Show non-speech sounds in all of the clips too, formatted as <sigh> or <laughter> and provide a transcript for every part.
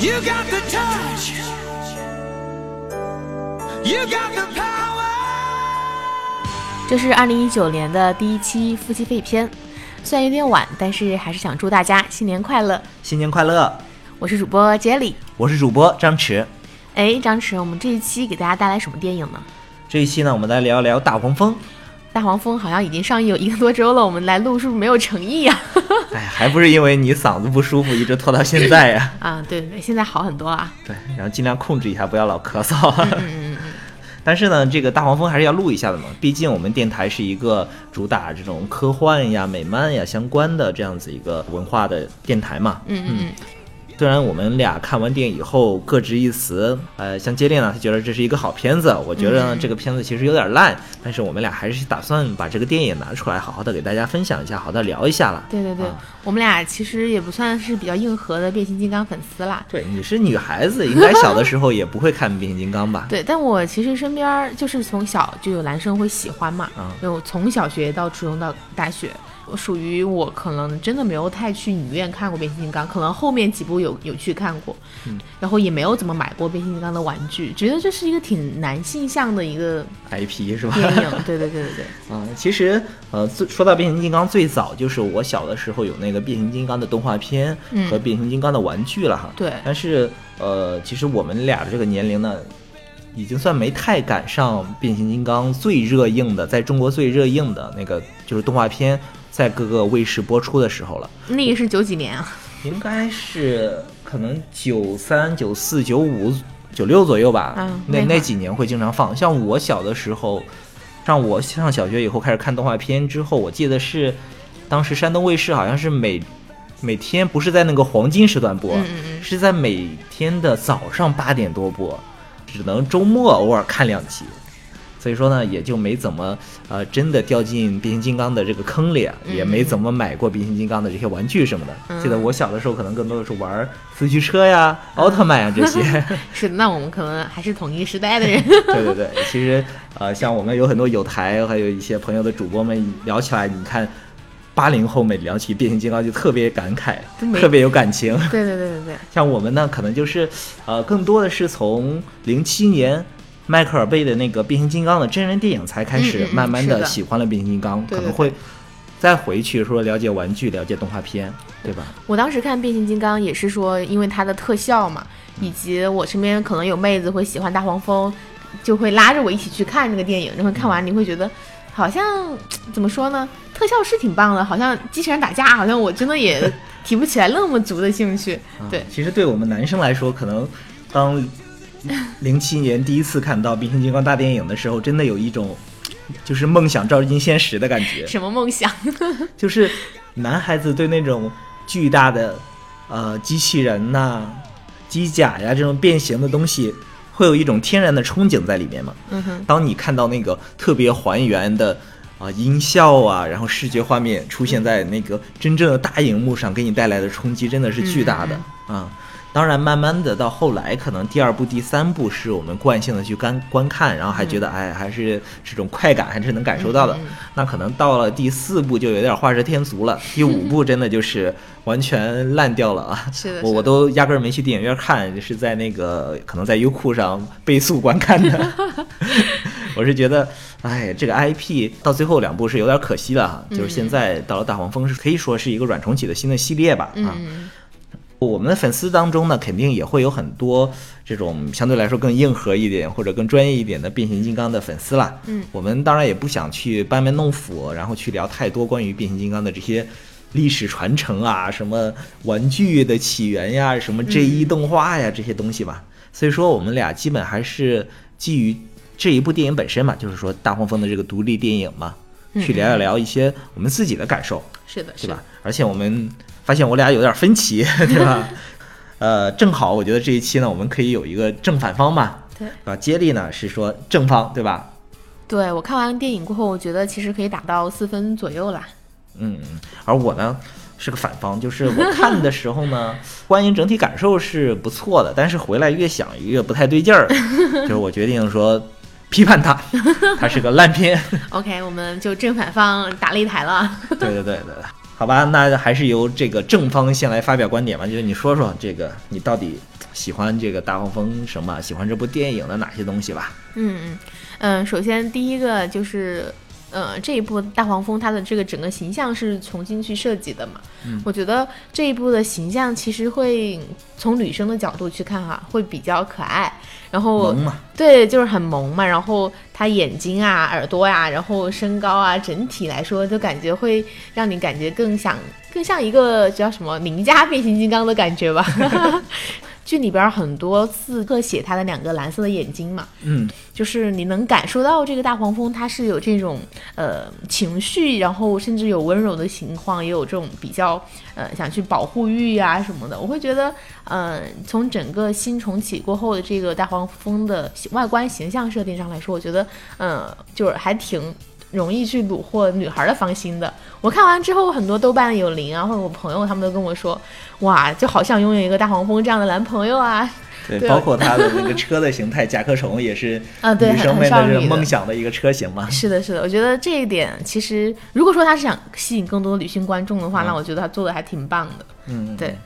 You got the touch. You got the power. 这是二零一九年的第一期夫妻肺片，虽然有点晚，但是还是想祝大家新年快乐。新年快乐！我是主播 Jelly。我是主播张弛。哎，张弛，我们这一期给大家带来什么电影呢？这一期呢，我们来聊一聊《大黄蜂》。大黄蜂好像已经上映有一个多周了，我们来录是不是没有诚意 <laughs> 呀、哎，还不是因为你嗓子不舒服，一直拖到现在呀？啊？对 <laughs> 对对，现在好很多啊。对，然后尽量控制一下，不要老咳嗽。嗯嗯嗯，但是呢，这个大黄蜂还是要录一下的嘛，毕竟我们电台是一个主打这种科幻呀、美漫呀相关的这样子一个文化的电台嘛。嗯嗯嗯，虽然我们俩看完电影以后各执一词，呃，像接力呢，他觉得这是一个好片子，我觉得这个片子其实有点烂，但是我们俩还是打算把这个电影拿出来，好好的给大家分享一下，好好的聊一下了。对对对，啊我们俩其实也不算是比较硬核的变形金刚粉丝啦。对，你是女孩子，应该小的时候也不会看变形金刚吧？<laughs> 对，但我其实身边就是从小就有男生会喜欢嘛，嗯就从小学到初中到大学，我属于我可能真的没有太去影院看过变形金刚，可能后面几部有有去看过，嗯然后也没有怎么买过变形金刚的玩具，觉得这是一个挺男性向的一个 IP 是吧？电影，对对对对对，啊、其实呃，说到变形金刚，最早就是我小的时候有那个变形金刚的动画片嗯和变形金刚的玩具了哈。对但是呃，其实我们俩的这个年龄呢，已经算没太赶上变形金刚最热映的，在中国最热映的那个就是动画片，在各个卫视播出的时候了。那个是九几年啊，应该是可能九三、九四、九五、九六左右吧。嗯那那几年会经常放。像我小的时候，像我上小学以后开始看动画片之后，我记得是当时山东卫视好像是每每天不是在那个黄金时段播，嗯嗯嗯是在每天的早上八点多播，只能周末偶尔看两集。所以说呢，也就没怎么呃真的掉进变形金刚的这个坑里，啊也没怎么买过变形金刚的这些玩具什么的。嗯记得我小的时候可能更多的是玩四驱车呀、奥特曼呀这些。<laughs> 是的，那我们可能还是同一时代的人，<laughs> 对对对，其实呃，像我们有很多有台，还有一些朋友的主播们聊起来，你看八零后每聊起变形金刚就特别感慨，特别有感情。对对对对对，像我们呢，可能就是呃，更多的是从零七年迈克尔贝的那个变形金刚的真人电影才开始慢慢是的的喜欢了变形金刚，可能会再回去说了解玩具、了解动画片，对吧？我当时看变形金刚也是说，因为它的特效嘛，以及我身边可能有妹子会喜欢大黄蜂，就会拉着我一起去看这个电影。然后看完你会觉得，好像怎么说呢？特效是挺棒的，好像机器人打架，好像我真的也提不起来那么足的兴趣。<laughs> 对啊，其实对我们男生来说，可能当零七年第一次看到变形金刚大电影的时候，真的有一种就是梦想照进现实的感觉。什么梦想？<laughs> 就是男孩子对那种巨大的呃机器人呐、机甲呀这种变形的东西，会有一种天然的憧憬在里面嘛。嗯哼，当你看到那个特别还原的啊、音效啊，然后视觉画面出现在那个真正的大荧幕上，给你带来的冲击真的是巨大的嗯啊。当然，慢慢的到后来，可能第二部、第三部是我们惯性的去观观看，然后还觉得，哎，还是这种快感还是能感受到的。那可能到了第四部就有点画蛇添足了，<laughs> 第五部真的就是完全烂掉了啊！是的我我都压根儿没去电影院看，是在那个可能在优酷上倍速观看的。<laughs> 我是觉得，哎，这个 IP 到最后两部是有点可惜了哈。就是现在到了大黄蜂，是可以说是一个软重启的新的系列吧啊。嗯，我们的粉丝当中呢，肯定也会有很多这种相对来说更硬核一点或者更专业一点的变形金刚的粉丝啦。嗯，我们当然也不想去班门弄斧，然后去聊太多关于变形金刚的这些历史传承啊，什么玩具的起源呀，什么 J 一动画呀、这些东西吧。所以说，我们俩基本还是基于这一部电影本身嘛，就是说大黄蜂的这个独立电影嘛，去聊一聊一些我们自己的感受。是的，是吧？？而且我们发现我俩有点分歧，<laughs> 对吧？呃，正好我觉得这一期呢，我们可以有一个正反方嘛，对啊，接力呢是说正方，对吧？对我看完电影过后，我觉得其实可以打到四分左右啦。嗯，而我呢是个反方，就是我看的时候呢，<laughs> 观影整体感受是不错的，但是回来越想越不太对劲儿，<laughs> 就是我决定说批判他，他是个烂片。OK，我们就正反方打擂台了。对对对对。好吧，那还是由这个正方先来发表观点吧，就是你说说这个你到底喜欢这个大黄蜂什么？喜欢这部电影的哪些东西吧？嗯嗯嗯，首先第一个就是。呃，这一部大黄蜂它的这个整个形象是重新去设计的嘛？嗯我觉得这一部的形象其实会从女生的角度去看哈，会比较可爱。然后对，就是很萌嘛。然后她眼睛啊、耳朵呀、然后身高啊，整体来说就感觉会让你感觉更想更像一个叫什么邻家变形金刚的感觉吧。剧里边很多次特写他的两个蓝色的眼睛嘛，嗯，就是你能感受到这个大黄蜂它是有这种呃情绪，然后甚至有温柔的情况，也有这种比较呃想去保护欲啊什么的。我会觉得，呃，从整个新重启过后的这个大黄蜂的外观形象设定上来说，我觉得，嗯、就是还挺。容易去虏获女孩的芳心的。我看完之后，很多豆瓣的有灵啊，或者我朋友他们都跟我说，哇，就好像拥有一个大黄蜂这样的男朋友啊。对，对包括他的那个车的形态，甲壳虫也是 <laughs> 啊对女生们的梦想的一个车型嘛。是的，是的，我觉得这一点其实，如果说他是想吸引更多的女性观众的话，嗯那我觉得他做的还挺棒的。嗯，对。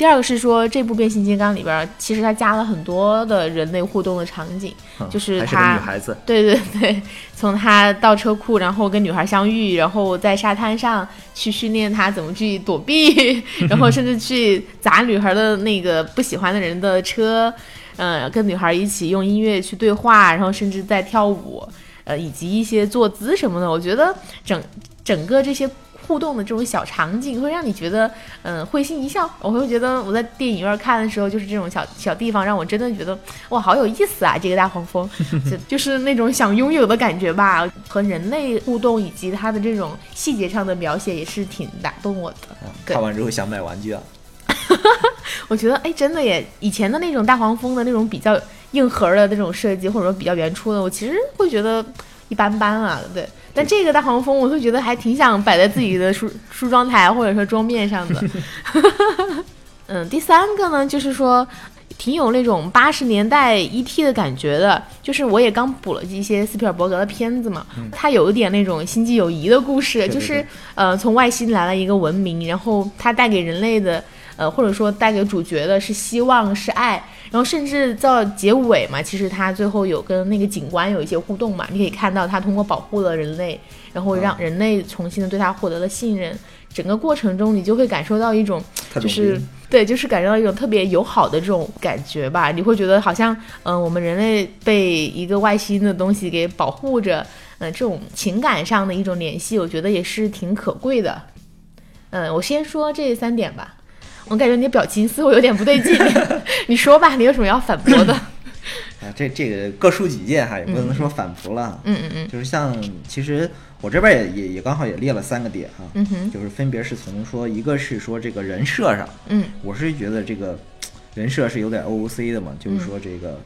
第二个是说，这部变形金刚里边，其实它加了很多的人类互动的场景，嗯就是他是女孩子，对对对，从他到车库，然后跟女孩相遇，然后在沙滩上去训练他怎么去躲避，<laughs> 然后甚至去砸女孩的那个不喜欢的人的车，嗯，跟女孩一起用音乐去对话，然后甚至在跳舞，呃，以及一些坐姿什么的，我觉得整整个这些。互动的这种小场景会让你觉得，嗯、会心一笑。我会觉得我在电影院看的时候，就是这种小小地方，让我真的觉得哇，好有意思啊！这个大黄蜂，就 <laughs> 就是那种想拥有的感觉吧。和人类互动以及它的这种细节上的描写，也是挺打动我的。看完之后想买玩具啊。<laughs> 我觉得，哎，真的耶！以前的那种大黄蜂的那种比较硬核的那种设计，或者说比较原初的，我其实会觉得一般般啊。对，但这个大黄蜂，我会觉得还挺想摆在自己的梳 <laughs> 梳妆台或者说桌面上的。<laughs> 嗯，第三个呢，就是说。挺有那种八十年代 ET 的感觉的，就是我也刚补了一些斯皮尔伯格的片子嘛，它有一点那种星际友谊的故事，对对就是呃从外星来了一个文明，然后它带给人类的呃或者说带给主角的是希望是爱，然后甚至到结尾嘛，其实他最后有跟那个警官有一些互动嘛，你可以看到他通过保护了人类，然后让人类重新的对他获得了信任，整个过程中你就会感受到一种就是对，就是感受到一种特别友好的这种感觉吧。你会觉得好像，嗯、我们人类被一个外星的东西给保护着，嗯、这种情感上的一种联系，我觉得也是挺可贵的。嗯，我先说这三点吧。我感觉你的表情似乎有点不对劲，<laughs> 你说吧，你有什么要反驳的？<coughs> 啊，这这个各抒己见哈，也不能说反驳了。嗯嗯嗯就是像其实我这边也也也刚好也列了三个点哈，嗯哼就是分别是从说一个是说这个人设上，嗯我是觉得这个人设是有点 OOC 的嘛，就是说这个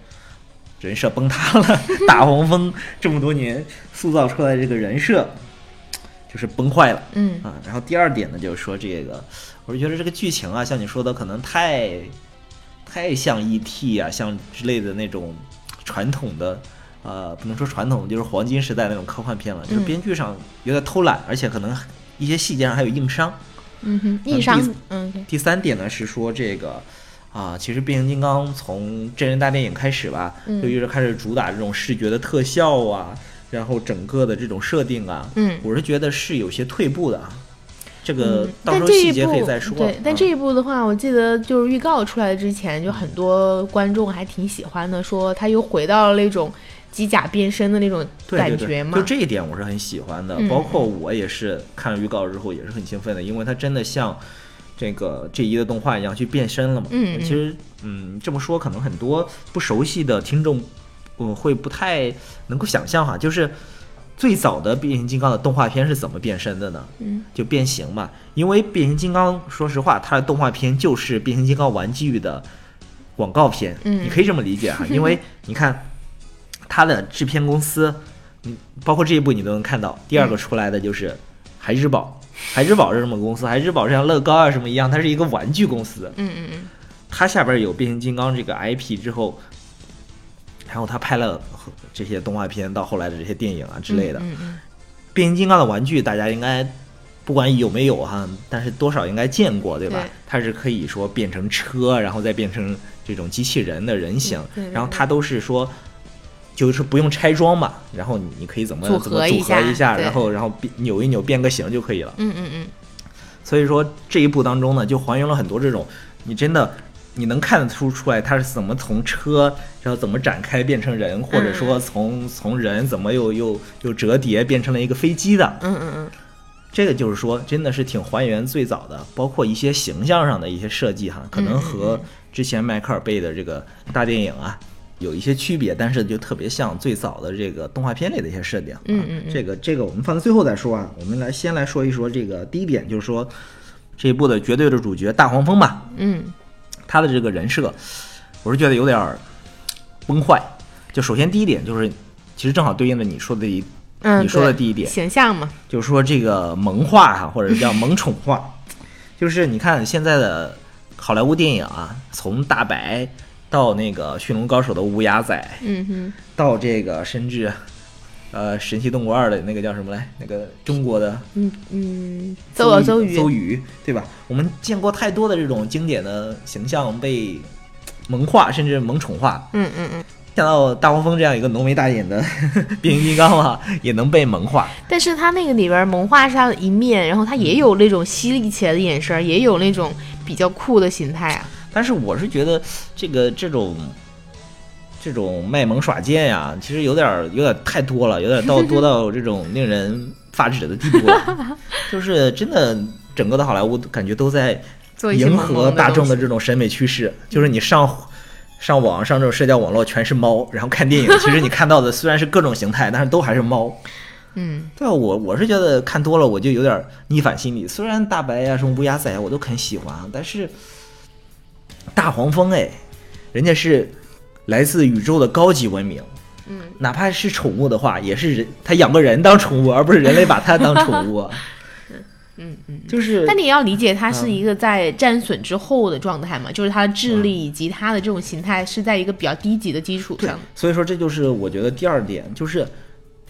人设崩塌了，<laughs> 大黄蜂这么多年塑造出来这个人设就是崩坏了。嗯啊，然后第二点呢，就是说这个，我是觉得这个剧情啊，像你说的，可能太太像 E.T. 啊，像之类的那种传统的，呃，不能说传统，就是黄金时代那种科幻片了，就是嗯编剧上有点偷懒，而且可能一些细节上还有硬伤。嗯哼，硬伤，嗯第三点呢是说这个。啊，其实变形金刚从真人大电影开始吧，嗯就一直开始主打这种视觉的特效啊，然后整个的这种设定啊，嗯。我是觉得是有些退步的啊。这个嗯到时候细节可以再说。对，但嗯这一部的话，我记得就是预告出来之前，就很多观众还挺喜欢的，说他又回到了那种机甲变身的那种对对对感觉嘛。就这一点我是很喜欢的，嗯包括我也是看了预告之后也是很兴奋的，因为它真的像这个这一的动画一样去变身了嘛。嗯嗯其实嗯这么说可能很多不熟悉的听众，嗯会不太能够想象哈，就是最早的变形金刚的动画片是怎么变身的呢？嗯。就变形嘛，因为变形金刚，说实话，它的动画片就是变形金刚玩具的广告片，嗯。你可以这么理解哈，<laughs> 因为你看它的制片公司，你包括这一部你都能看到，第二个出来的就是孩之宝，孩之宝是什么公司？孩之宝像乐高啊什么一样，它是一个玩具公司，嗯嗯嗯。它下边有变形金刚这个 IP 之后，然后他拍了这些动画片，到后来的这些电影啊之类的，嗯嗯变形金刚的玩具大家应该不管有没有哈，但是多少应该见过，对吧？对它是可以说变成车，然后再变成这种机器人的人形，然后它都是说。就是不用拆装嘛，然后你你可以怎么组怎么组合合一下一下，然后然后变扭一扭变个形就可以了。嗯嗯嗯，所以说这一部当中呢，就还原了很多这种你真的你能看得出出来他是怎么从车，然后怎么展开变成人，或者说从从人怎么又又又折叠变成了一个飞机的。嗯嗯嗯，这个就是说真的是挺还原最早的，包括一些形象上的一些设计哈，可能和之前迈克尔贝的这个大电影啊。有一些区别，但是就特别像最早的这个动画片里的一些设定。啊嗯嗯嗯这个这个我们放在最后再说啊。我们来先来说一说这个第一点，就是说这一部的绝对的主角大黄蜂吧，嗯他的这个人设，我是觉得有点儿崩坏。就首先第一点就是，其实正好对应了你说的一嗯，你说的第一点。形象嘛，就是说这个萌化哈、或者叫萌宠化，就是你看现在的好莱坞电影啊，从大白到那个驯龙高手的乌鸦仔，嗯哼，到这个甚至呃神奇动物二的那个叫什么来，那个中国的嗯嗯，邹尔邹鱼，邹鱼，对吧？我们见过太多的这种经典的形象被萌化，甚至萌宠化。嗯嗯嗯。想到大黄蜂这样一个浓眉大眼的 <laughs> 变形金刚啊，也能被萌化。但是他那个里边萌化是他的一面，然后他也有那种犀利起来的眼神儿，也有那种比较酷的形态啊。但是我是觉得这个这种这种卖萌耍贱呀，其实有点儿有点儿太多了，有点儿到 <laughs> 多到这种令人发指的地步了。<laughs> 就是真的，整个的好莱坞感觉都在迎合大众的这种审美趋势，就是你上。上网上这种社交网络全是猫，然后看电影，<laughs> 其实你看到的虽然是各种形态，但是都还是猫。嗯对啊，我我是觉得看多了我就有点逆反心理。虽然大白呀、什么乌鸦仔呀我都很喜欢啊，但是大黄蜂哎，人家是来自宇宙的高级文明，嗯，哪怕是宠物的话，也是人他养个人当宠物，而不是人类把它当宠物啊。<laughs> 嗯嗯。就是，但你也要理解，它是嗯一个在战损之后的状态嘛，就是它的智力以及它的这种形态是在一个比较低级的基础对上。，所以说这就是我觉得第二点，就是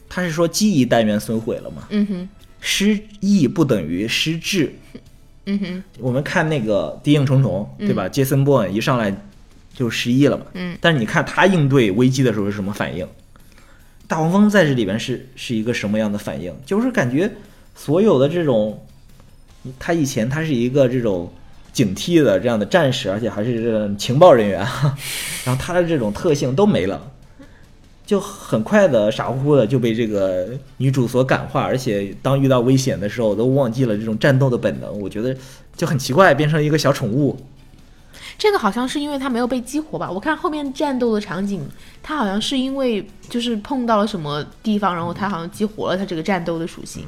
他是说记忆单元损毁了嘛，嗯哼，失忆不等于失智。嗯哼，我们看那个《谍影重重》，对吧？杰森·波恩一上来就失忆了嘛。嗯。但是你看他应对危机的时候是什么反应？大黄蜂在这里边是是一个什么样的反应？就是感觉所有的这种，他以前他是一个这种警惕的这样的战士，而且还是这种情报人员，<laughs> 然后他的这种特性都没了。就很快的傻乎乎的就被这个女主所感化，而且当遇到危险的时候都忘记了这种战斗的本能，我觉得就很奇怪，变成一个小宠物。这个好像是因为他没有被激活吧？我看后面战斗的场景，他好像是因为就是碰到了什么地方，然后他好像激活了他这个战斗的属性。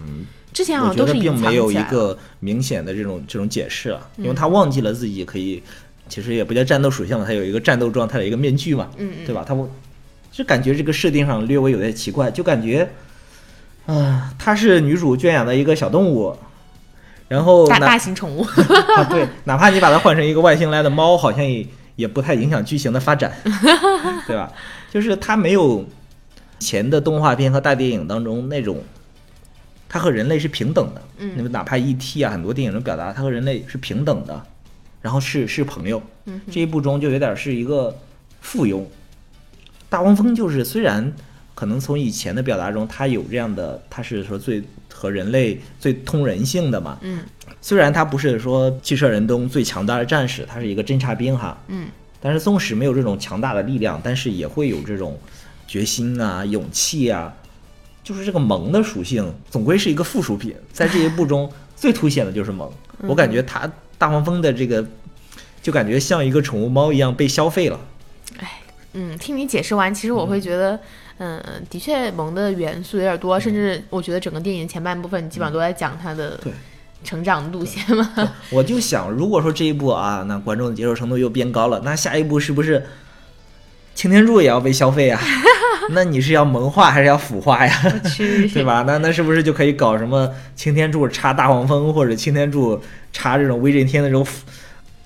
之前好像都是隐并没有一。个明显的这种这种解释啊，因为他忘记了自己可以，其实也不叫战斗属性了，他有一个战斗状态的一个面具嘛，嗯嗯对吧？他就感觉这个设定上略微有点奇怪，就感觉，啊、她是女主圈养的一个小动物，然后大哪大型宠物，<laughs> 啊，对，哪怕你把它换成一个外星来的猫，好像也也不太影响剧情的发展，<laughs> 对吧？就是它没有前的动画片和大电影当中那种，它和人类是平等的。嗯那么哪怕 E.T. 啊，很多电影中表达它和人类是平等的，然后是是朋友。嗯这一部中就有点是一个附庸。大黄蜂就是虽然可能从以前的表达中，它有这样的，它是说最和人类最通人性的嘛，嗯。虽然他不是说汽车人中最强大的战士，他是一个侦察兵哈，嗯。但是纵使没有这种强大的力量，但是也会有这种决心啊、勇气啊，就是这个萌的属性，总归是一个附属品。在这一部中最凸显的就是萌，我感觉他大黄蜂的这个，就感觉像一个宠物猫一样被消费了。哎嗯，听你解释完，其实我会觉得，嗯、的确萌的元素有点多，甚至我觉得整个电影前半部分基本上都在讲他的成长路线嘛。<laughs> 我就想，如果说这一部啊，那观众的接受程度又变高了，那下一步是不是擎天柱也要被消费啊？<laughs> 那你是要萌化还是要腐化呀？对？吧？那那是不是就可以搞什么擎天柱插大黄蜂，或者擎天柱插这种威震天的这种腐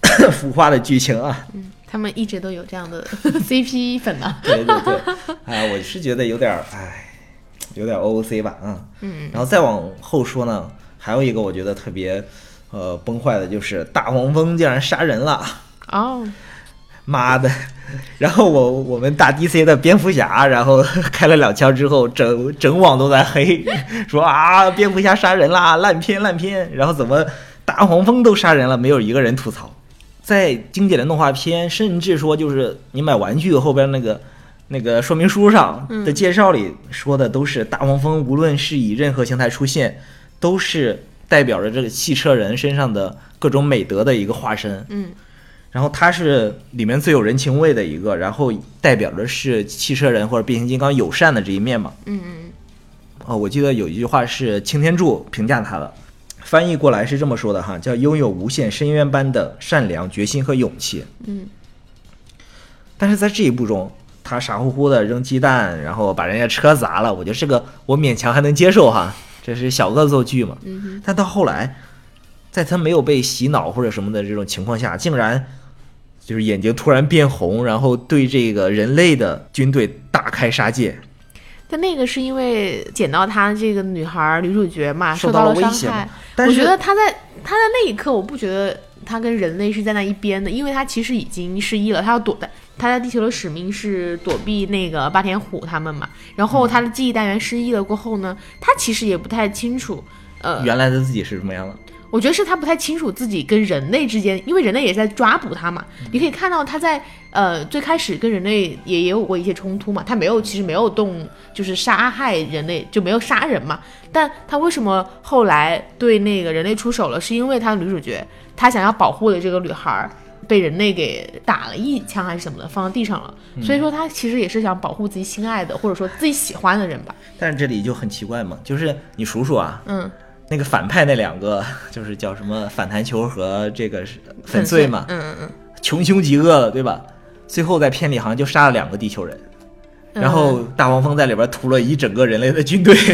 <coughs> 腐化的剧情啊？他们一直都有这样的 <laughs> CP 粉呢、<laughs> 对对对，哎，我是觉得有点儿，哎，有点 OOC 吧，嗯。嗯然后再往后说呢，还有一个我觉得特别呃崩坏的就是大黄蜂竟然杀人了，哦，妈的！然后我我们大 DC 的蝙蝠侠，然后 <laughs> 开了两枪之后，整整网都在黑，说啊蝙蝠侠杀人啦，烂片烂片。然后怎么大黄蜂都杀人了，没有一个人吐槽。在经典的动画片，甚至说就是你买玩具后边那个那个说明书上的介绍里说的都是大黄蜂，无论是以任何形态出现，都是代表着这个汽车人身上的各种美德的一个化身。嗯然后他是里面最有人情味的一个，然后代表着是汽车人或者变形金刚友善的这一面嘛。嗯嗯哦，我记得有一句话是擎天柱评价他的，翻译过来是这么说的哈，叫拥有无限深渊般的善良、决心和勇气。嗯但是在这一步中，他傻乎乎的扔鸡蛋，然后把人家车砸了，我觉得这个我勉强还能接受哈，这是小恶作剧嘛。但到后来，在他没有被洗脑或者什么的这种情况下，竟然就是眼睛突然变红，然后对这个人类的军队大开杀戒，但那个是因为捡到他这个女孩儿女主角嘛，受到了伤害。但是我觉得他在他在那一刻，我不觉得他跟人类是在那一边的，因为他其实已经失忆了，他要躲在。他在地球的使命是躲避那个霸天虎他们嘛，然后他的记忆单元失忆了过后呢，他其实也不太清楚，呃，原来的自己是什么样的。我觉得是他不太清楚自己跟人类之间，因为人类也在抓捕他嘛。你可以看到他在呃最开始跟人类也也有过一些冲突嘛，他没有其实没有动就是杀害人类就没有杀人嘛。但他为什么后来对那个人类出手了？是因为他的女主角他想要保护的这个女孩儿被人类给打了一枪还是什么的，放到地上了。所以说他其实也是想保护自己心爱的或者说自己喜欢的人吧。但是这里就很奇怪嘛，就是你数数啊，嗯，那个反派那两个 <laughs> 就是叫什么反弹球和这个是粉碎嘛，嗯嗯嗯。穷凶极恶了，对吧？最后在片里好像就杀了两个地球人，嗯然后大黄蜂在里边屠了一整个人类的军队。<laughs>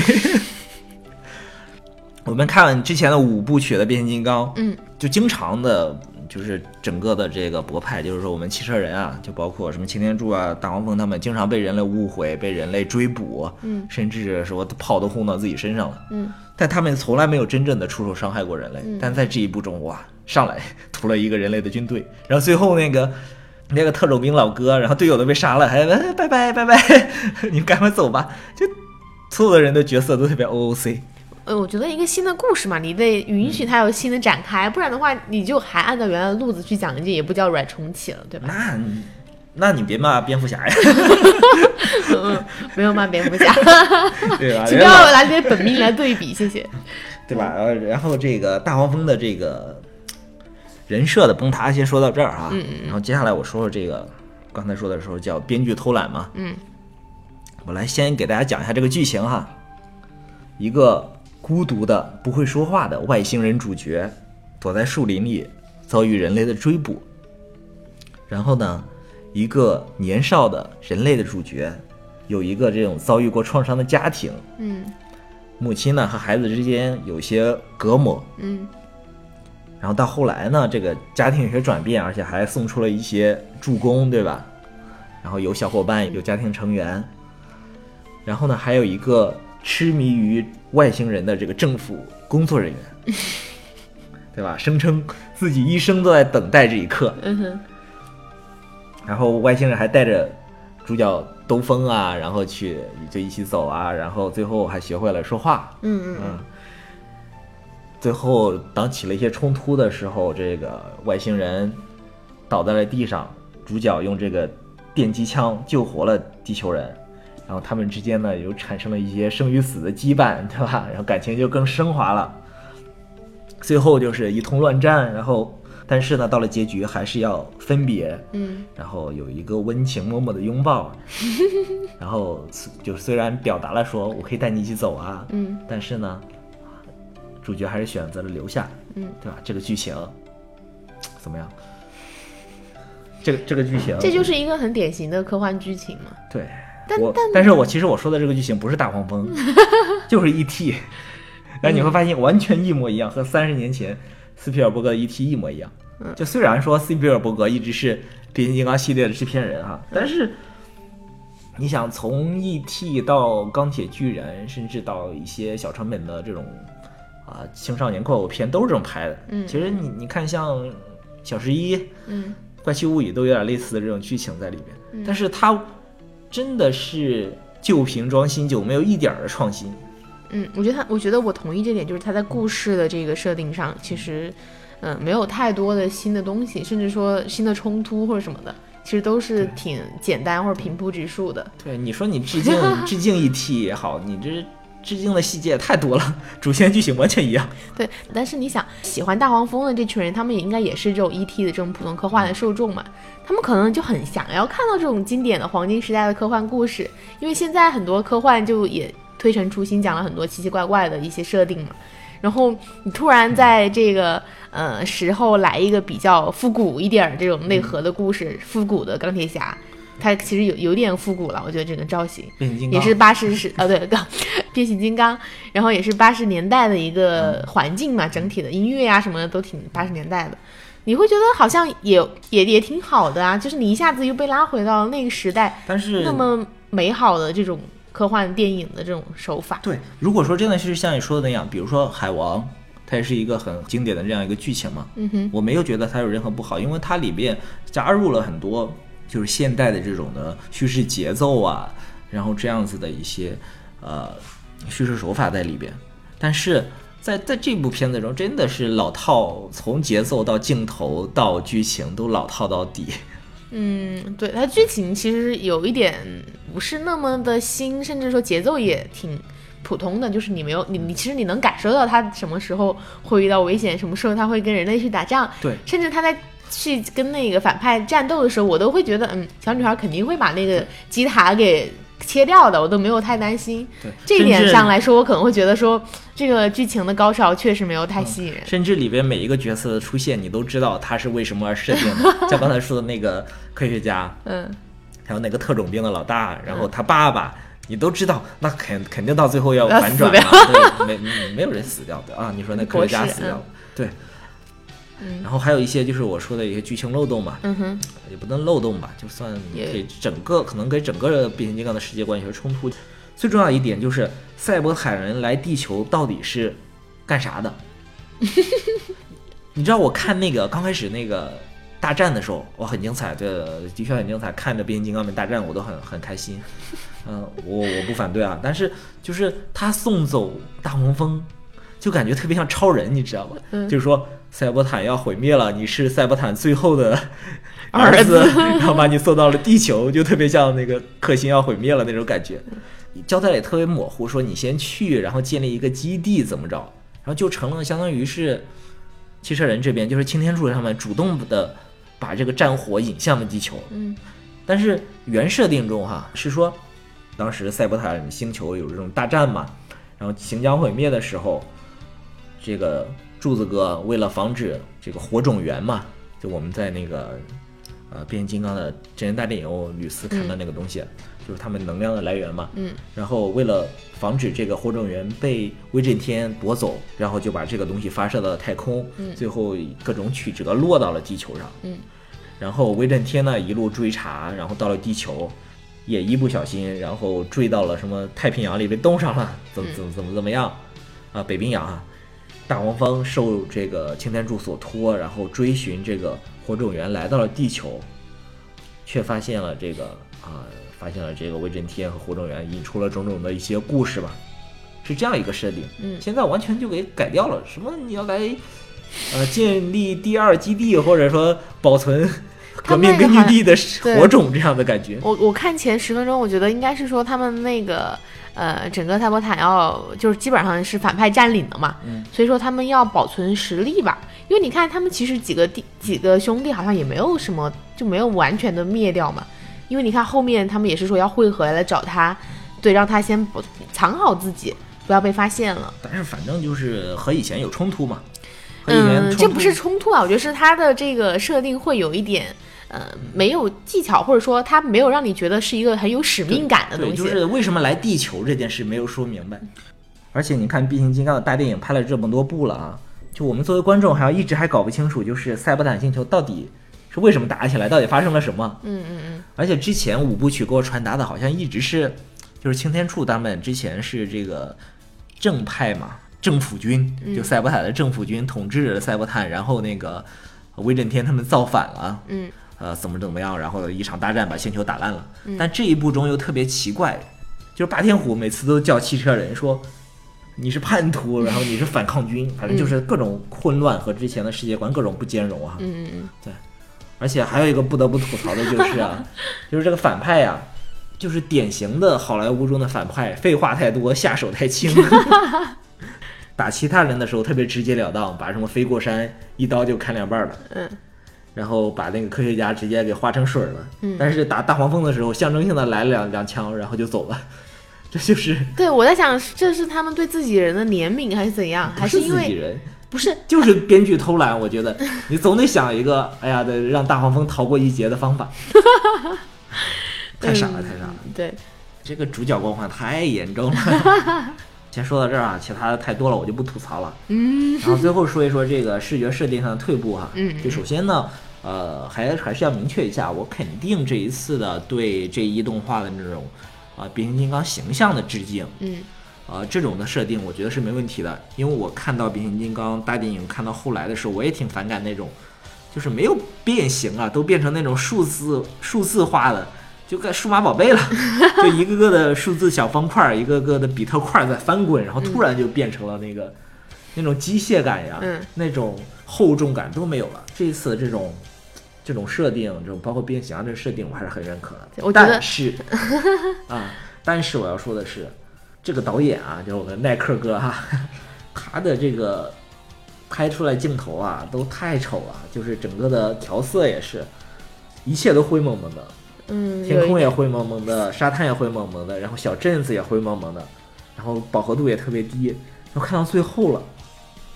我们看之前的五部曲的变形金刚，嗯，就经常的，就是整个的这个博派，就是说我们汽车人啊，就包括什么擎天柱啊、大黄蜂他们，经常被人类误会、被人类追捕，嗯，甚至说炮都轰到自己身上了，嗯，但他们从来没有真正的出手伤害过人类。嗯但在这一部中，哇，上来 <laughs> 屠了一个人类的军队，然后最后那个那个特种兵老哥，然后队友都被杀了，还哎拜拜拜拜，<laughs> 你们赶快走吧。就所有的人的角色都特别 OOC。呃，我觉得一个新的故事嘛，你得允许它有新的展开，不然的话，你就还按照原来的路子去讲，这也不叫软重启了，对吧？那你那你别骂蝙蝠侠呀，嗯，没有骂蝙蝠侠，<laughs> 对吧？<laughs> 请不要拿这些本命来对比，谢谢。对吧？呃，然后这个大黄蜂的这个人设的崩塌，先说到这儿啊。嗯嗯然后接下来我说说这个，刚才说的时候叫编剧偷懒嘛。嗯我来先给大家讲一下这个剧情哈。一个孤独的、不会说话的外星人主角，躲在树林里，遭遇人类的追捕。然后呢，一个年少的人类的主角，有一个这种遭遇过创伤的家庭，嗯母亲呢和孩子之间有些隔膜。嗯然后到后来呢，这个家庭有些转变，而且还送出了一些助攻，对吧？然后有小伙伴，有家庭成员，然后呢，还有一个痴迷于外星人的这个政府工作人员，<laughs> 对吧？声称自己一生都在等待这一刻。嗯哼然后外星人还带着主角兜风啊，然后去就一起走啊，然后最后还学会了说话。嗯嗯嗯，最后当起了一些冲突的时候，这个外星人倒在了地上，主角用这个电击枪救活了地球人，然后他们之间呢又产生了一些生与死的羁绊，对吧？<laughs> 然后感情就更升华了。最后就是一通乱战，然后但是呢，到了结局还是要分别，嗯然后有一个温情脉脉的拥抱，<laughs> 然后就虽然表达了说我可以带你一起走啊，嗯但是呢，主角还是选择了留下，嗯，对吧？这个剧情怎么样？这个这个剧情，这就是一个很典型的科幻剧情嘛。对。但我，但是我其实我说的这个剧情不是大黄蜂，<laughs> 就是 E.T.，<laughs> 然后你会发现完全一模一样，和三十年前斯皮尔伯格的 E.T. 一模一样。嗯就虽然说斯皮尔伯格一直是变形金刚系列的制片人哈，但是你想从 E.T. 到钢铁巨人，甚至到一些小成本的这种啊青少年怪物片都是这么拍的。嗯其实你你看像小十一、嗯怪奇物语都有点类似的这种剧情在里面，嗯但是它真的是旧瓶装新酒，没有一点儿的创新。嗯，我觉得他，我觉得我同意这点，就是他在故事的这个设定上，其实，嗯、没有太多的新的东西，甚至说新的冲突或者什么的，其实都是挺简单或者平铺直述的。对，你说你致敬致敬一 T 也好，你这致敬的细节也太多了，<laughs> 主线剧情完全一样。对，但是你想，喜欢大黄蜂的这群人，他们也应该也是这种 E.T. 的这种普通科幻的受众嘛，他们可能就很想要看到这种经典的黄金时代的科幻故事，因为现在很多科幻就也推陈出新，讲了很多奇奇怪怪的一些设定嘛。然后你突然在这个呃时候来一个比较复古一点这种内核的故事，复古的钢铁侠，它其实有有点复古了，我觉得这个造型。变形金刚。也是八十是啊，对，刚变形金刚，然后也是八十年代的一个环境嘛，整体的音乐啊什么的都挺八十年代的，你会觉得好像也也也挺好的啊，就是你一下子又被拉回到那个时代，但是那么美好的这种科幻电影的这种手法，对，如果说真的是像你说的那样，比如说《海王》，它也是一个很经典的这样一个剧情嘛，嗯哼，我没有觉得它有任何不好，因为它里面加入了很多就是现代的这种的叙事节奏啊，然后这样子的一些呃叙事手法在里边。但是在在这部片子中，真的是老套，从节奏到镜头到剧情都老套到底。<laughs> 嗯，对，它剧情其实有一点不是那么的新，甚至说节奏也挺普通的，就是你没有你你其实你能感受到他什么时候会遇到危险，什么时候他会跟人类去打仗，对甚至他在去跟那个反派战斗的时候，我都会觉得，嗯，小女孩肯定会把那个吉塔给切掉的，我都没有太担心。对，这一点上来说，我可能会觉得说，这个剧情的高潮确实没有太吸引人。甚至里边每一个角色的出现，你都知道他是为什么而设定的。<laughs> 像刚才说的那个科学家，嗯，还有那个特种兵的老大，然后他爸爸，你都知道，那肯肯定到最后要要反转死嘛，对，没没没有人死掉的啊。你说那科学家死掉了，对。嗯然后还有一些就是我说的一些剧情漏洞嘛，嗯哼，也不能漏洞吧，就算给整个可能给整个变形金刚的世界观有些冲突。最重要一点就是赛博坦人来地球到底是干啥的？<laughs> 你知道我看那个刚开始那个大战的时候，我很精彩，对的确很精彩，看着变形金刚们大战我都很很开心。嗯、<laughs> 我我不反对啊，但是就是他送走大黄蜂，就感觉特别像超人，你知道吧？嗯就是说赛博坦要毁灭了，你是赛博坦最后的儿 <laughs> 儿子，<laughs> 然后把你送到了地球，就特别像那个克星要毁灭了那种感觉。交代也特别模糊，说你先去，然后建立一个基地怎么着，然后就成了相当于是汽车人这边就是擎天柱他们主动的把这个战火引向了地球。嗯但是原设定中哈是说，当时赛博坦星球有这种大战嘛，然后行将毁灭的时候，这个柱子哥为了防止这个火种源嘛，就我们在那个呃变形金刚的真人大电影我屡次看到那个东西，就是他们能量的来源嘛，嗯。然后为了防止这个火种源被威震天夺走，然后就把这个东西发射到了太空，嗯。最后各种曲折落到了地球上。嗯。然后威震天呢一路追查，然后到了地球，也一不小心，然后追到了什么太平洋里被冻上了，怎么怎么怎么怎么样啊？北冰洋啊，大黄蜂受这个擎天柱所托，然后追寻这个火种源来到了地球，却发现了这个啊，发现了这个威震天和火种源引出了种种的一些故事吧，是这样一个设定。嗯现在完全就给改掉了，什么你要来，呃，建立第二基地，或者说保存革命根据地的火种这样的感觉。我我看前十分钟，我觉得应该是说他们那个呃，整个赛博坦要就是基本上是反派占领的嘛，嗯所以说他们要保存实力吧。因为你看他们其实几个弟几个兄弟好像也没有什么就没有完全的灭掉嘛，因为你看后面他们也是说要汇合来找他，对，让他先不藏好自己，不要被发现了。但是反正就是和以前有冲突嘛，和以前嗯，这不是冲突啊，我觉得是它的这个设定会有一点。呃，没有技巧，或者说他没有让你觉得是一个很有使命感的东对，西。就是为什么来地球这件事没有说明白。而且你看变形金刚的大电影拍了这么多部了啊，就我们作为观众还要一直还搞不清楚，就是赛博坦星球到底是为什么打起来，到底发生了什么。嗯嗯嗯，而且之前五部曲给我传达的好像一直是，就是擎天柱他们之前是这个正派嘛，政府军，就赛博坦的政府军统治着赛博坦，然后那个威震天他们造反了，嗯呃，怎么怎么样，然后一场大战把星球打烂了。但这一部中又特别奇怪，就是霸天虎每次都叫汽车人说你是叛徒，<laughs> 然后你是反抗军，反正就是各种混乱和之前的世界观各种不兼容啊。嗯嗯对，而且还有一个不得不吐槽的就是啊，<laughs> 就是这个反派呀、就是典型的好莱坞中的反派，废话太多，下手太轻。<laughs> 打其他人的时候特别直截了当，把什么飞过山一刀就砍两半了，嗯然后把那个科学家直接给化成水了。嗯但是打大黄蜂的时候，象征性的来了两两枪，然后就走了。<laughs> 这就是嗯，对我在想，这是他们对自己人的怜悯还是怎样？还不是因为自己人，不是就是编剧偷懒。我觉得你总得想一个，哎呀，得让大黄蜂逃过一劫的方法。<laughs> 太傻了，嗯太傻了！对，这个主角光环太严重了。<laughs> 先说到这儿啊，其他的太多了，我就不吐槽了。嗯 <laughs> 然后最后说一说这个视觉设定上的退步哈。嗯就首先呢，呃，还还是要明确一下，我肯定这一次的对这一动画的那种啊、变形金刚形象的致敬。嗯呃，这种的设定我觉得是没问题的，因为我看到变形金刚大电影看到后来的时候，我也挺反感那种，就是没有变形啊，都变成那种数字数字化的，就跟数码宝贝了，<laughs> 就一个个的数字小方块儿，一个个的比特块儿在翻滚，然后突然就变成了那个、<laughs> 那种机械感呀，嗯那种厚重感都没有了。这一次这种这种设定，这种包括变形啊这个设定，我还是很认可的。但是 <laughs> 啊，但是我要说的是，这个导演啊，就是我们耐克哥哈、他的这个拍出来镜头啊，都太丑了，就是整个的调色也是，一切都灰蒙蒙的，嗯，天空也灰蒙蒙的，沙滩也灰蒙蒙的，然后小镇子也灰蒙蒙的，然后饱和度也特别低，然后看到最后了。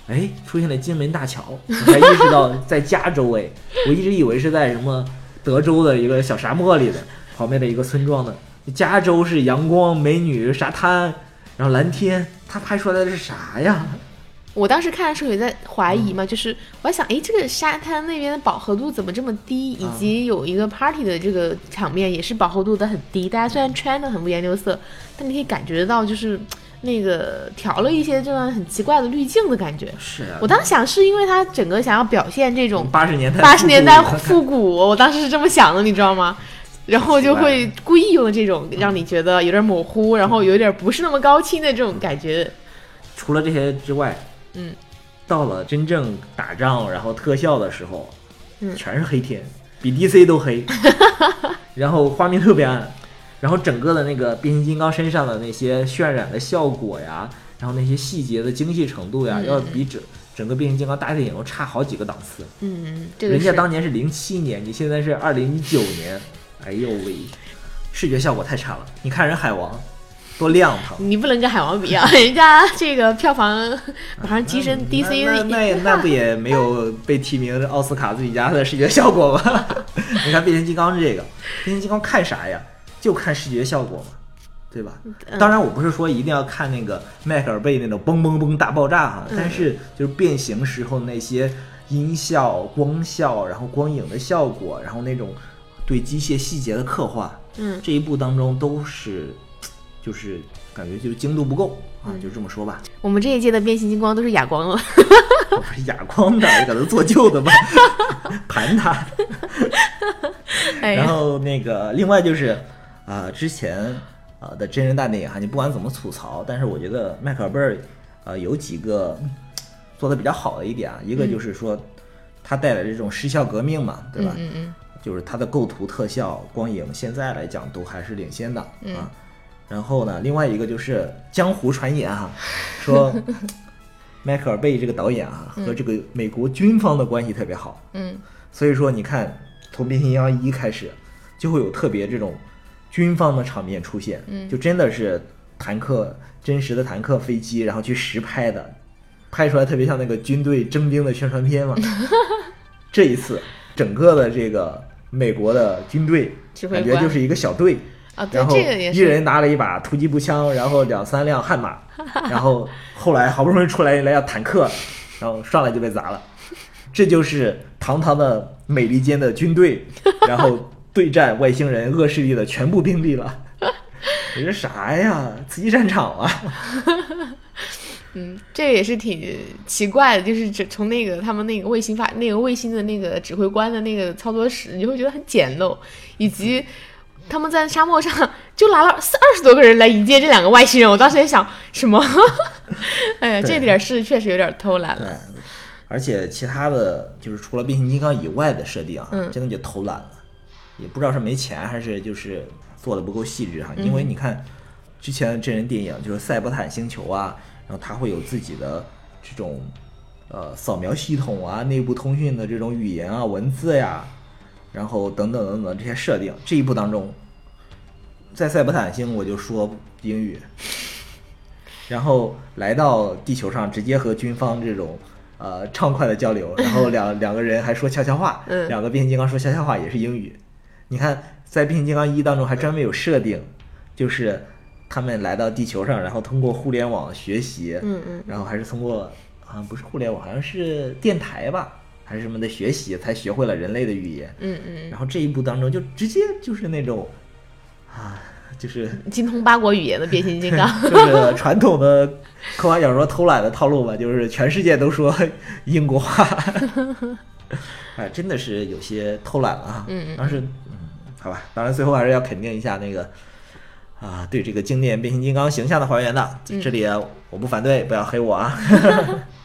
哎，出现了金门大桥，我才意识到 <laughs> 在加州哎，我一直以为是在什么德州的一个小沙漠里的旁边的一个村庄呢。加州是阳光、美女、沙滩，然后蓝天，他拍出来的是啥呀？我当时看的时候也在怀疑嗯嘛，就是我在想，诶，这个沙滩那边的饱和度怎么这么低？以啊及有一个 party 的这个场面也是饱和度的很低，大家虽然穿的很五颜六色，但你可以感觉到就是那个调了一些这样很奇怪的滤镜的感觉。是啊，我当时想是因为他整个想要表现这种八十年代八十年代复古复古，我当时是这么想的，你知道吗？<laughs> 然后就会故意用这种让你觉得有点模糊，然后有点不是那么高清的这种感觉。除了这些之外，嗯，到了真正打仗然后特效的时候，嗯。全是黑天，比 DC 都黑，<laughs> 然后画面特别暗，然后整个的那个变形金刚身上的那些渲染的效果呀，然后那些细节的精细程度呀，嗯。要比整整个变形金刚大电影都差好几个档次。嗯，这个人家当年是零七年，你现在是二零一九年，哎呦喂，视觉效果太差了。你看人海王多亮堂，你不能跟海王比啊，<laughs> 人家这个票房马上跻身 DC 那那那那不也没有被提名奥斯卡最佳的视觉效果吗？<laughs> 你看变形金刚这个，变形金刚看啥呀？就看视觉效果嘛，对吧？嗯当然，我不是说一定要看那个迈克尔贝那种嘣嘣嘣大爆炸哈，嗯但是就是变形时候那些音效、光效，然后光影的效果，然后那种对机械细节的刻画，嗯这一部当中都是，就是感觉就精度不够啊，就这么说吧。我们这一届的变形金刚都是哑光了。<laughs> 我不是哑光的，搁那做旧的吧，<laughs> 盘它。<laughs> 哎呀，然后那个，另外就是啊、之前啊、的真人大电影哈，你不管怎么吐槽，但是我觉得迈克尔贝尔呃有几个嗯做的比较好的一点啊，一个就是说他带来这种失效革命嘛，对吧？嗯嗯就是它的构图、特效、光影，现在来讲都还是领先的、嗯啊。然后呢，另外一个就是江湖传言哈、<laughs> 说迈克尔贝这个导演啊和这个美国军方的关系特别好，嗯。所以说你看从变形金刚一开始就会有特别这种军方的场面出现，嗯。就真的是坦克真实的坦克、飞机，然后去实拍的，拍出来特别像那个军队征兵的宣传片嘛。<laughs> 这一次整个的这个美国的军队感觉就是一个小队。啊，对然，后这个也一人。拿了一把突击步枪，然后两三辆悍马，<laughs> 然后后来好不容易出来一辆坦克，然后上来就被砸了。这就是堂堂的美利坚的军队，然后对战外星人恶势力的全部兵力了。这是啥呀？刺激战场啊！<laughs> 嗯，这也是挺奇怪的，就是这从那个他们那个卫星发那个卫星的那个指挥官的那个操作室，你会觉得很简陋，以及他们在沙漠上 <laughs> 就来了四二十多个人来迎接这两个外星人，我当时也想什么？<laughs> 哎呀，这点是确实有点偷懒了。，而且其他的就是除了变形金刚以外的设定啊，嗯真的就偷懒了，也不知道是没钱还是就是做的不够细致哈。嗯因为你看之前的真人电影就是赛博坦星球啊，然后它会有自己的这种呃扫描系统啊、内部通讯的这种语言啊、文字呀，然后等等等等这些设定。这一部当中，在赛博坦星我就说英语，<laughs> 然后来到地球上，直接和军方这种呃畅快的交流，然后两 <laughs> 两个人还说悄悄话，嗯两个变形金刚说悄悄话也是英语。你看，在变形金刚一当中还专门有设定，就是他们来到地球上，然后通过互联网学习，嗯嗯然后还是通过好像不是互联网，好像是电台吧，还是什么的学习，才学会了人类的语言。嗯嗯然后这一部当中就直接就是那种啊，就是嗯，精通八国语言的变形金刚。<laughs> 就是传统的科幻小说偷懒的套路吧，就是全世界都说英国话，<laughs> 哎，真的是有些偷懒了啊。嗯嗯但是，嗯，好吧，当然最后还是要肯定一下那个啊，对这个经典变形金刚形象的还原的，嗯这里啊我不反对，不要黑我啊。<laughs>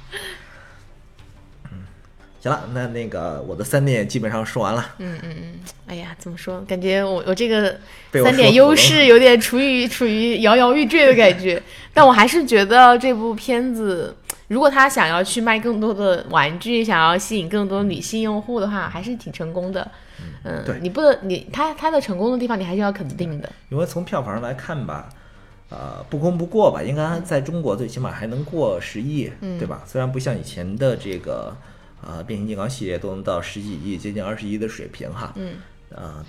嗯，行了，那那个我的三点基本上说完了，嗯嗯嗯，哎呀，怎么说？感觉我我这个三点优势 <laughs> 有点处于处于摇摇欲坠的感觉，但我还是觉得这部片子，如果他想要去卖更多的玩具，想要吸引更多女性用户的话，还是挺成功的。嗯，对你不能你他他的成功的地方，你还是要肯定的。因为从票房来看吧，呃，不功不过吧，应该在中国最起码还能过十亿，嗯对吧？虽然不像以前的这个呃变形金刚系列都能到十几亿、接近二十亿的水平哈，嗯，呃，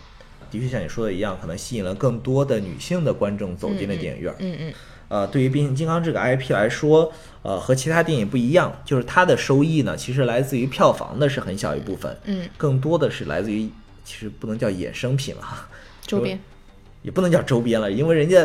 的确像你说的一样，可能吸引了更多的女性的观众走进了电影院。嗯嗯呃，对于变形金刚这个 IP 来说，呃，和其他电影不一样，就是它的收益呢，其实来自于票房的是很小一部分，嗯，更多的是来自于，其实不能叫衍生品了哈，周边。也不能叫周边了，因为人家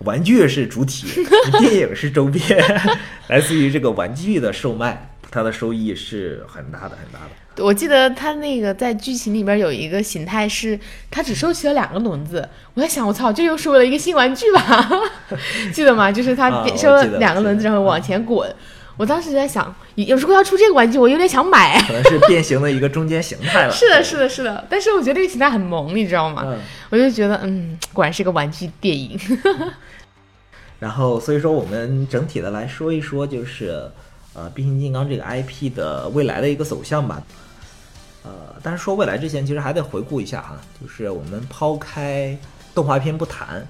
玩具是主体，<laughs> 电影是周边，<laughs> 来自于这个玩具的售卖，它的收益是很大的很大的。我记得它那个在剧情里边有一个形态是，它只收齐了两个轮子。我在想，我操，这又是为了一个新玩具吧？<laughs> 记得吗？就是他啊我变收了两个轮子，然后往前滚。我当时在想，有如果要出这个玩具，我有点想买。可能是变形的一个中间形态了。<laughs> 是的，是的，是的。但是我觉得这个形态很萌，你知道吗？嗯，我就觉得，嗯，果然是个玩具电影。<laughs> 然后所以说我们整体的来说一说，就是呃变形金刚这个 IP 的未来的一个走向吧。呃，但是说未来之前，其实还得回顾一下哈，就是我们抛开动画片不谈，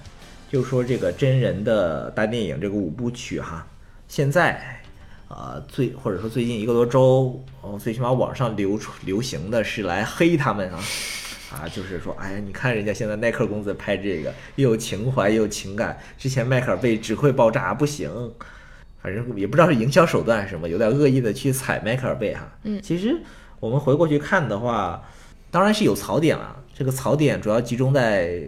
就说这个真人的大电影这个五部曲哈，现在呃最或者说最近一个多周，哦，最起码网上流流行的是来黑他们啊。啊，就是说，哎呀，你看人家现在耐克公子拍这个，又有情怀又有情感。之前迈克尔被只会爆炸不行，反正也不知道是营销手段还是什么，有点恶意的去踩迈克尔贝哈。嗯其实我们回过去看的话，当然是有槽点了。这个槽点主要集中在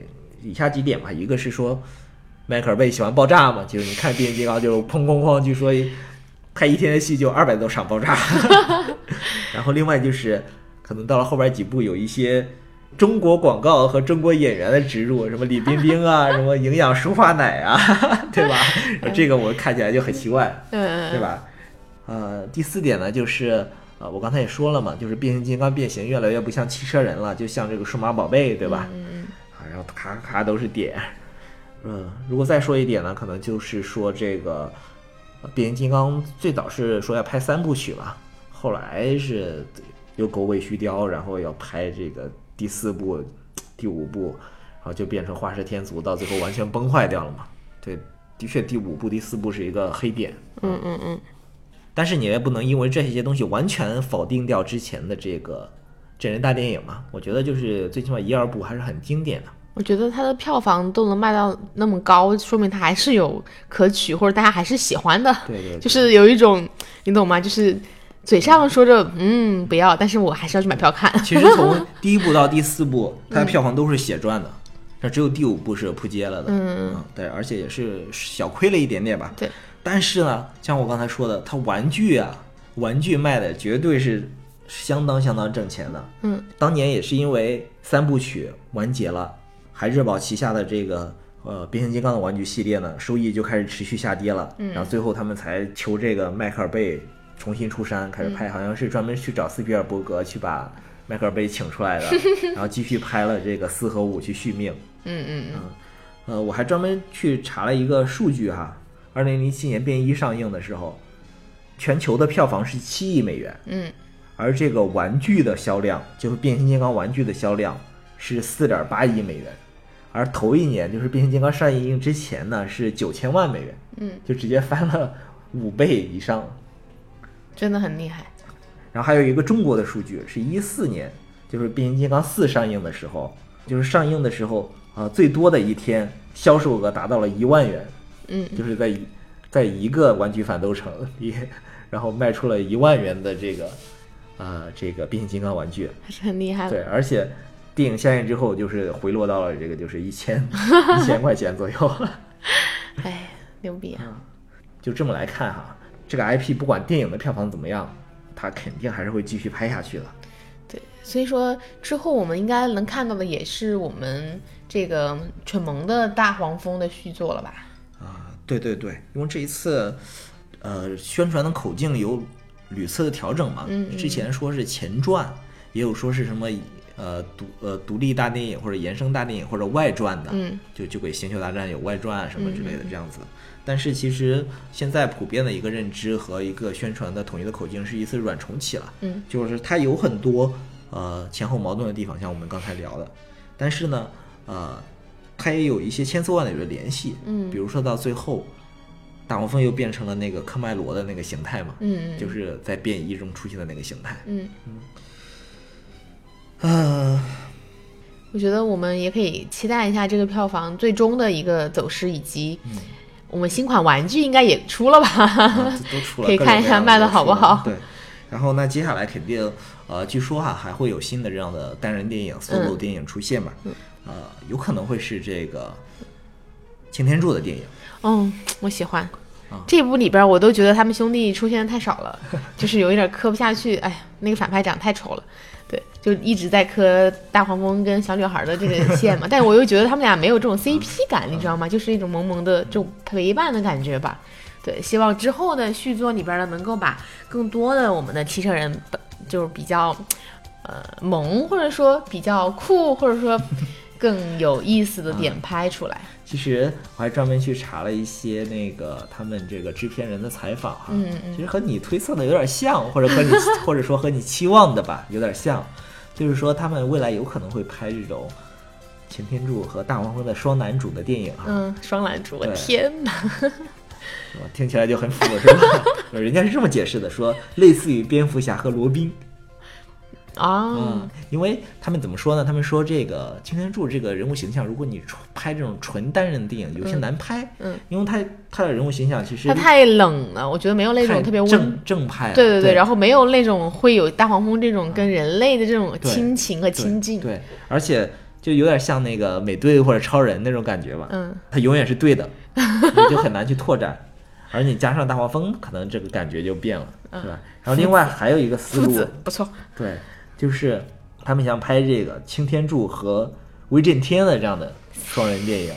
以下几点吧，一个是说迈克尔贝喜欢爆炸嘛，就是你看变形金刚就砰砰砰，据说拍一天的戏就二百多场爆炸。<laughs> 然后另外就是可能到了后边几部有一些。中国广告和中国演员的植入，什么李冰冰啊，<laughs> 什么营养舒化奶啊，<laughs> 对吧？这个我看起来就很奇怪，嗯，对？吧？呃，第四点呢，就是呃，我刚才也说了嘛，就是变形金刚变形越来越不像汽车人了，就像这个数码宝贝，对吧？嗯嗯啊，然后咔咔都是点。嗯，如果再说一点呢，可能就是说这个呃变形金刚最早是说要拍三部曲嘛，后来是又狗尾续貂，然后要拍这个第四部、第五部，然后就变成画蛇添足，到最后完全崩坏掉了嘛。对，的确第五部、第四部是一个黑点。嗯嗯嗯，但是你也不能因为这些东西完全否定掉之前的这个真人大电影嘛。我觉得就是最起码一二部还是很经典的。我觉得它的票房都能卖到那么高，说明它还是有可取，或者大家还是喜欢的。对对对就是有一种，你懂吗？就是嘴上说着嗯不要，但是我还是要去买票看。其实从 <laughs> 第一部到第四部，它的票房都是血赚的，那只有第五部是扑街了的。嗯对，而且也是小亏了一点点吧。对，但是呢，像我刚才说的，它玩具啊，玩具卖的绝对是相当相当挣钱的。嗯当年也是因为三部曲完结了，孩之宝旗下的这个呃变形金刚的玩具系列呢，收益就开始持续下跌了。嗯然后最后他们才求这个迈克尔贝重新出山，开始拍，好像是专门去找斯皮尔伯格去把迈克尔贝请出来的，<laughs> 然后继续拍了这个四和五去续命。嗯嗯嗯，呃，我还专门去查了一个数据哈，二零零七年变一上映的时候，全球的票房是七亿美元。嗯而这个玩具的销量，就是变形金刚玩具的销量是四点八亿美元，而头一年就是变形金刚上映之前呢是九千万美元，嗯，就直接翻了五倍以上。真的很厉害。然后还有一个中国的数据，是一四年，就是变形金刚四上映的时候，就是上映的时候啊、呃最多的一天销售额达到了一万元，嗯就是在一在一个玩具反斗城里，然后卖出了一万元的这个呃这个变形金刚玩具。还是很厉害对，而且电影下映之后，就是回落到了这个就是一千 <laughs> 一千块钱左右。哎，牛逼啊！就这么来看哈，这个 IP 不管电影的票房怎么样，它肯定还是会继续拍下去的。对，所以说之后我们应该能看到的也是我们这个蠢萌的大黄蜂的续作了吧？啊，对对对，因为这一次，呃，宣传的口径有屡次的调整嘛。嗯嗯之前说是前传，也有说是什么呃独呃独立大电影或者延伸大电影或者外传的，嗯就就给《星球大战》有外传啊什么之类的这样子。但是其实现在普遍的一个认知和一个宣传的统一的口径是一次软重启了。嗯就是它有很多呃前后矛盾的地方，像我们刚才聊的，但是呢，呃，它也有一些千丝万缕的联系，嗯比如说到最后，大黄蜂又变成了那个科迈罗的那个形态嘛，嗯嗯，就是在变异中出现的那个形态，嗯，呃，我觉得我们也可以期待一下这个票房最终的一个走势，以及我们新款玩具应该也出了吧？啊都出了，<laughs> 可以看一下卖的好不好对，然后那接下来肯定，呃，据说哈还会有新的这样的单人电影、solo 电影出现嘛，呃，有可能会是这个擎天柱的电影。嗯，我喜欢啊。这部里边我都觉得他们兄弟出现的太少了，就是有一点磕不下去。哎呀，那个反派长得太丑了，对，就一直在磕大黄蜂跟小女孩的这个线嘛。<laughs> 但我又觉得他们俩没有这种 CP 感，你知道吗？就是一种萌萌的这种陪伴的感觉吧。对，希望之后的续作里边呢，能够把更多的我们的汽车人，就是比较呃萌，或者说比较酷，或者说更有意思的点拍出来。其实我还专门去查了一些那个他们这个制片人的采访哈，嗯嗯其实和你推测的有点像，或者和你 <laughs> 或者说和你期望的吧有点像，就是说他们未来有可能会拍这种擎天柱和大黄蜂的双男主的电影啊，嗯，双男主，我天哪！听起来就很腐是吧？<laughs> 人家是这么解释的，说类似于蝙蝠侠和罗宾，啊嗯，，因为他们怎么说呢？他们说这个擎天柱这个人物形象，如果你纯拍这种纯单人电影，有些难拍，嗯，因为他他的人物形象其实他太冷了，我觉得没有那种特别温。正正派了，对对对，然后没有那种会有大黄蜂这种跟人类的这种亲情和亲近。对，而且就有点像那个美队或者超人那种感觉吧，嗯，他永远是对的，你就很难去拓展。<laughs> 而你加上大黄蜂，可能这个感觉就变了，是吧？然后另外还有一个思路不错。对，就是他们想拍这个擎天柱和威震天的这样的双人电影，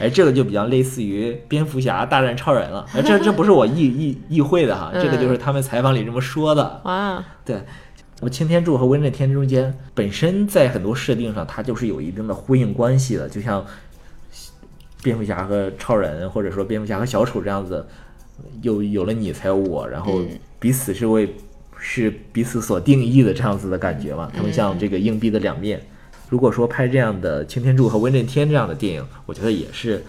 哎，这个就比较类似于蝙蝠侠大战超人了。哎，这这不是我意意意会的哈，这个就是他们采访里这么说的。哇，对，那么擎天柱和威震天中间本身在很多设定上，它就是有一定的呼应关系的，就像蝙蝠侠和超人，或者说蝙蝠侠和小丑这样子，有有了你才有我，然后嗯彼此是为是彼此所定义的这样子的感觉嘛。他们像这个硬币的两面。如果说拍这样的擎天柱和威震天这样的电影，我觉得也是，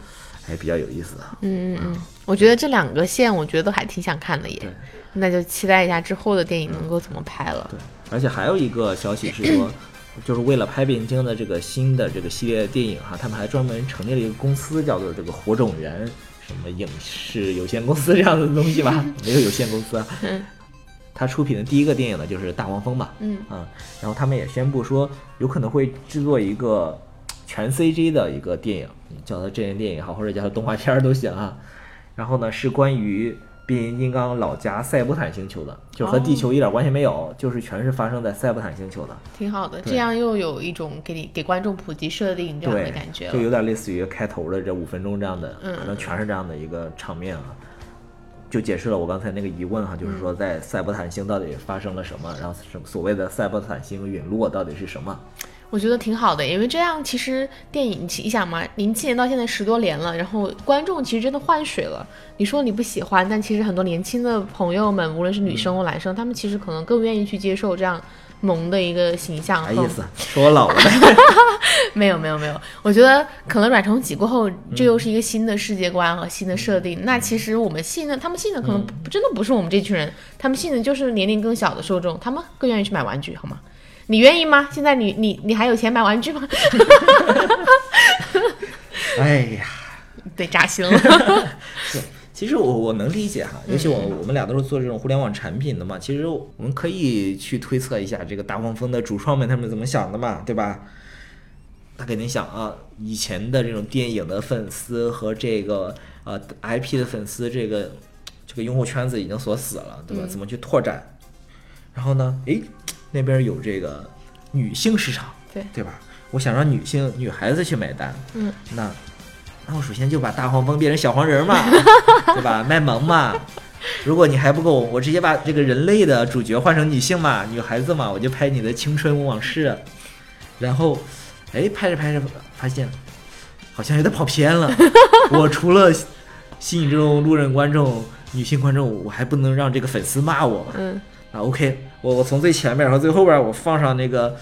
哎，比较有意思的。嗯嗯嗯，我觉得这两个线，我觉得都还挺想看的对耶。那就期待一下之后的电影能够怎么拍了。对，而且还有一个消息是说，<clears throat> 就是为了拍变形金刚的这个新的这个系列电影哈，他们还专门成立了一个公司，叫做这个火种源什么影视有限公司这样的东西吧，<laughs> 没有有限公司啊。嗯他出品的第一个电影呢就是大黄蜂嘛，嗯啊，然后他们也宣布说有可能会制作一个全 CG 的一个电影，叫它真人电影也好，或者叫它动画片儿都行啊。然后呢是关于变形金刚老家塞伯坦星球的，就和地球一点关系没有，就是全是发生在塞伯坦星球的。挺好的，这样又有一种给你给观众普及设定这样的感觉，就有。点类似于开头的这五分钟这样的，嗯可能全是这样的一个场面啊。就解释了我刚才那个疑问哈，就是嗯说在塞伯坦星到底发生了什么，然后什么所谓的塞伯坦星陨落到底是什么？我觉得挺好的，因为这样其实电影，你想嘛，零七年到现在十多年了，然后观众其实真的换水了。你说你不喜欢，但其实很多年轻的朋友们，无论是女生或男生，他们其实可能更愿意去接受这样萌的一个形象。啥意思？说我老了呗？<laughs> 没有没有没有，我觉得可能软重启过后，这又是一个新的世界观和新的设定。那其实我们信的，他们信的可能不真的不是我们这群人，他们信的就是年龄更小的受众，他们更愿意去买玩具，好吗？你愿意吗？现在你你你还有钱买玩具吗？<laughs> 哎呀，<laughs> 对，扎心了。其实我我能理解哈，尤其我嗯我们俩都是做这种互联网产品的嘛，其实我们可以去推测一下这个大黄蜂的主创们他们怎么想的嘛，对吧？他肯定想啊，以前的这种电影的粉丝和这个呃 IP 的粉丝，这个这个用户圈子已经锁死了，对吧？嗯怎么去拓展？然后呢，诶，那边有这个女性市场，对对吧？我想让女性女孩子去买单，嗯，那那我首先就把大黄蜂变成小黄人儿嘛，<laughs> 对吧？卖萌嘛。如果你还不够，我直接把这个人类的主角换成女性嘛，女孩子嘛，我就拍你的青春往事。然后，哎，拍着拍着发现好像有点跑偏了。我除了吸引这种路人观众、女性观众，我还不能让这个粉丝骂我。嗯啊，OK，我我从最前面和最后边，我放上那个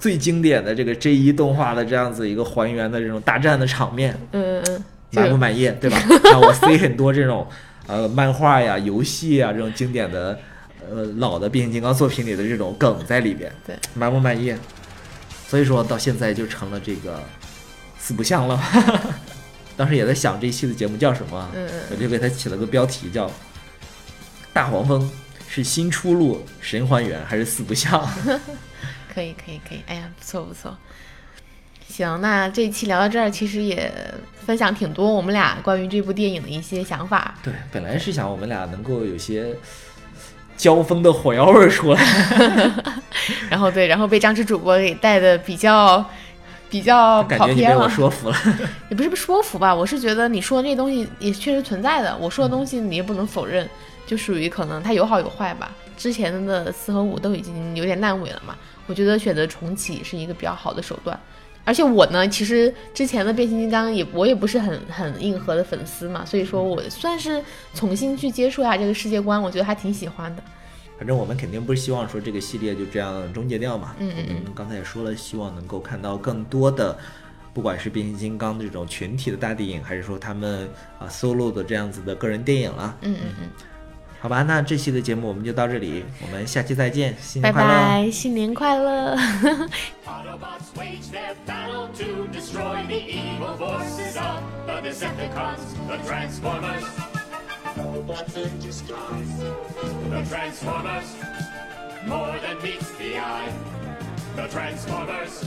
最经典的这个 J 一动画的这样子一个还原的这种大战的场面，嗯嗯，就满不满意？对吧？<laughs> 然后我塞很多这种呃漫画呀、游戏呀这种经典的呃老的变形金刚作品里的这种梗在里边，对，满不满意？所以说到现在就成了这个四不像了。<laughs> 当时也在想这一期的节目叫什么，嗯嗯我就给它起了个标题叫“大黄蜂是新出路神还原还是四不像 <laughs> 可以可以可以，哎呀，不错不错。行，那这一期聊到这儿，其实也分享挺多我们俩关于这部电影的一些想法。”。对，本来是想我们俩能够有些交锋的火药味儿出来，<laughs> 然后对，然后被张弛主播给带的比较比较感觉你被我跑偏了，说服了。也不是不说服吧，我是觉得你说的这东西也确实存在的，我说的东西你也不能否认，<laughs> 就属于可能它有好有坏吧。之前的四和五都已经有点烂尾了嘛，我觉得选择重启是一个比较好的手段。而且我呢，其实之前的变形金刚也我也不是很很硬核的粉丝嘛，所以说我算是重新去接触一下这个世界观，我觉得还挺喜欢的。反正我们肯定不是希望说这个系列就这样终结掉嘛。嗯嗯嗯我们刚才也说了，希望能够看到更多的，不管是变形金刚这种群体的大电影，还是说他们啊 solo 的这样子的个人电影了。嗯嗯嗯，好吧，那这期的节目我们就到这里，我们下期再见，新拜年快乐！拜，新年快乐。Autobots wage their battle to destroy the evil forces of the Decepticons, the Transformers. Autobots in disguise. The Transformers, more than meets the eye. The Transformers.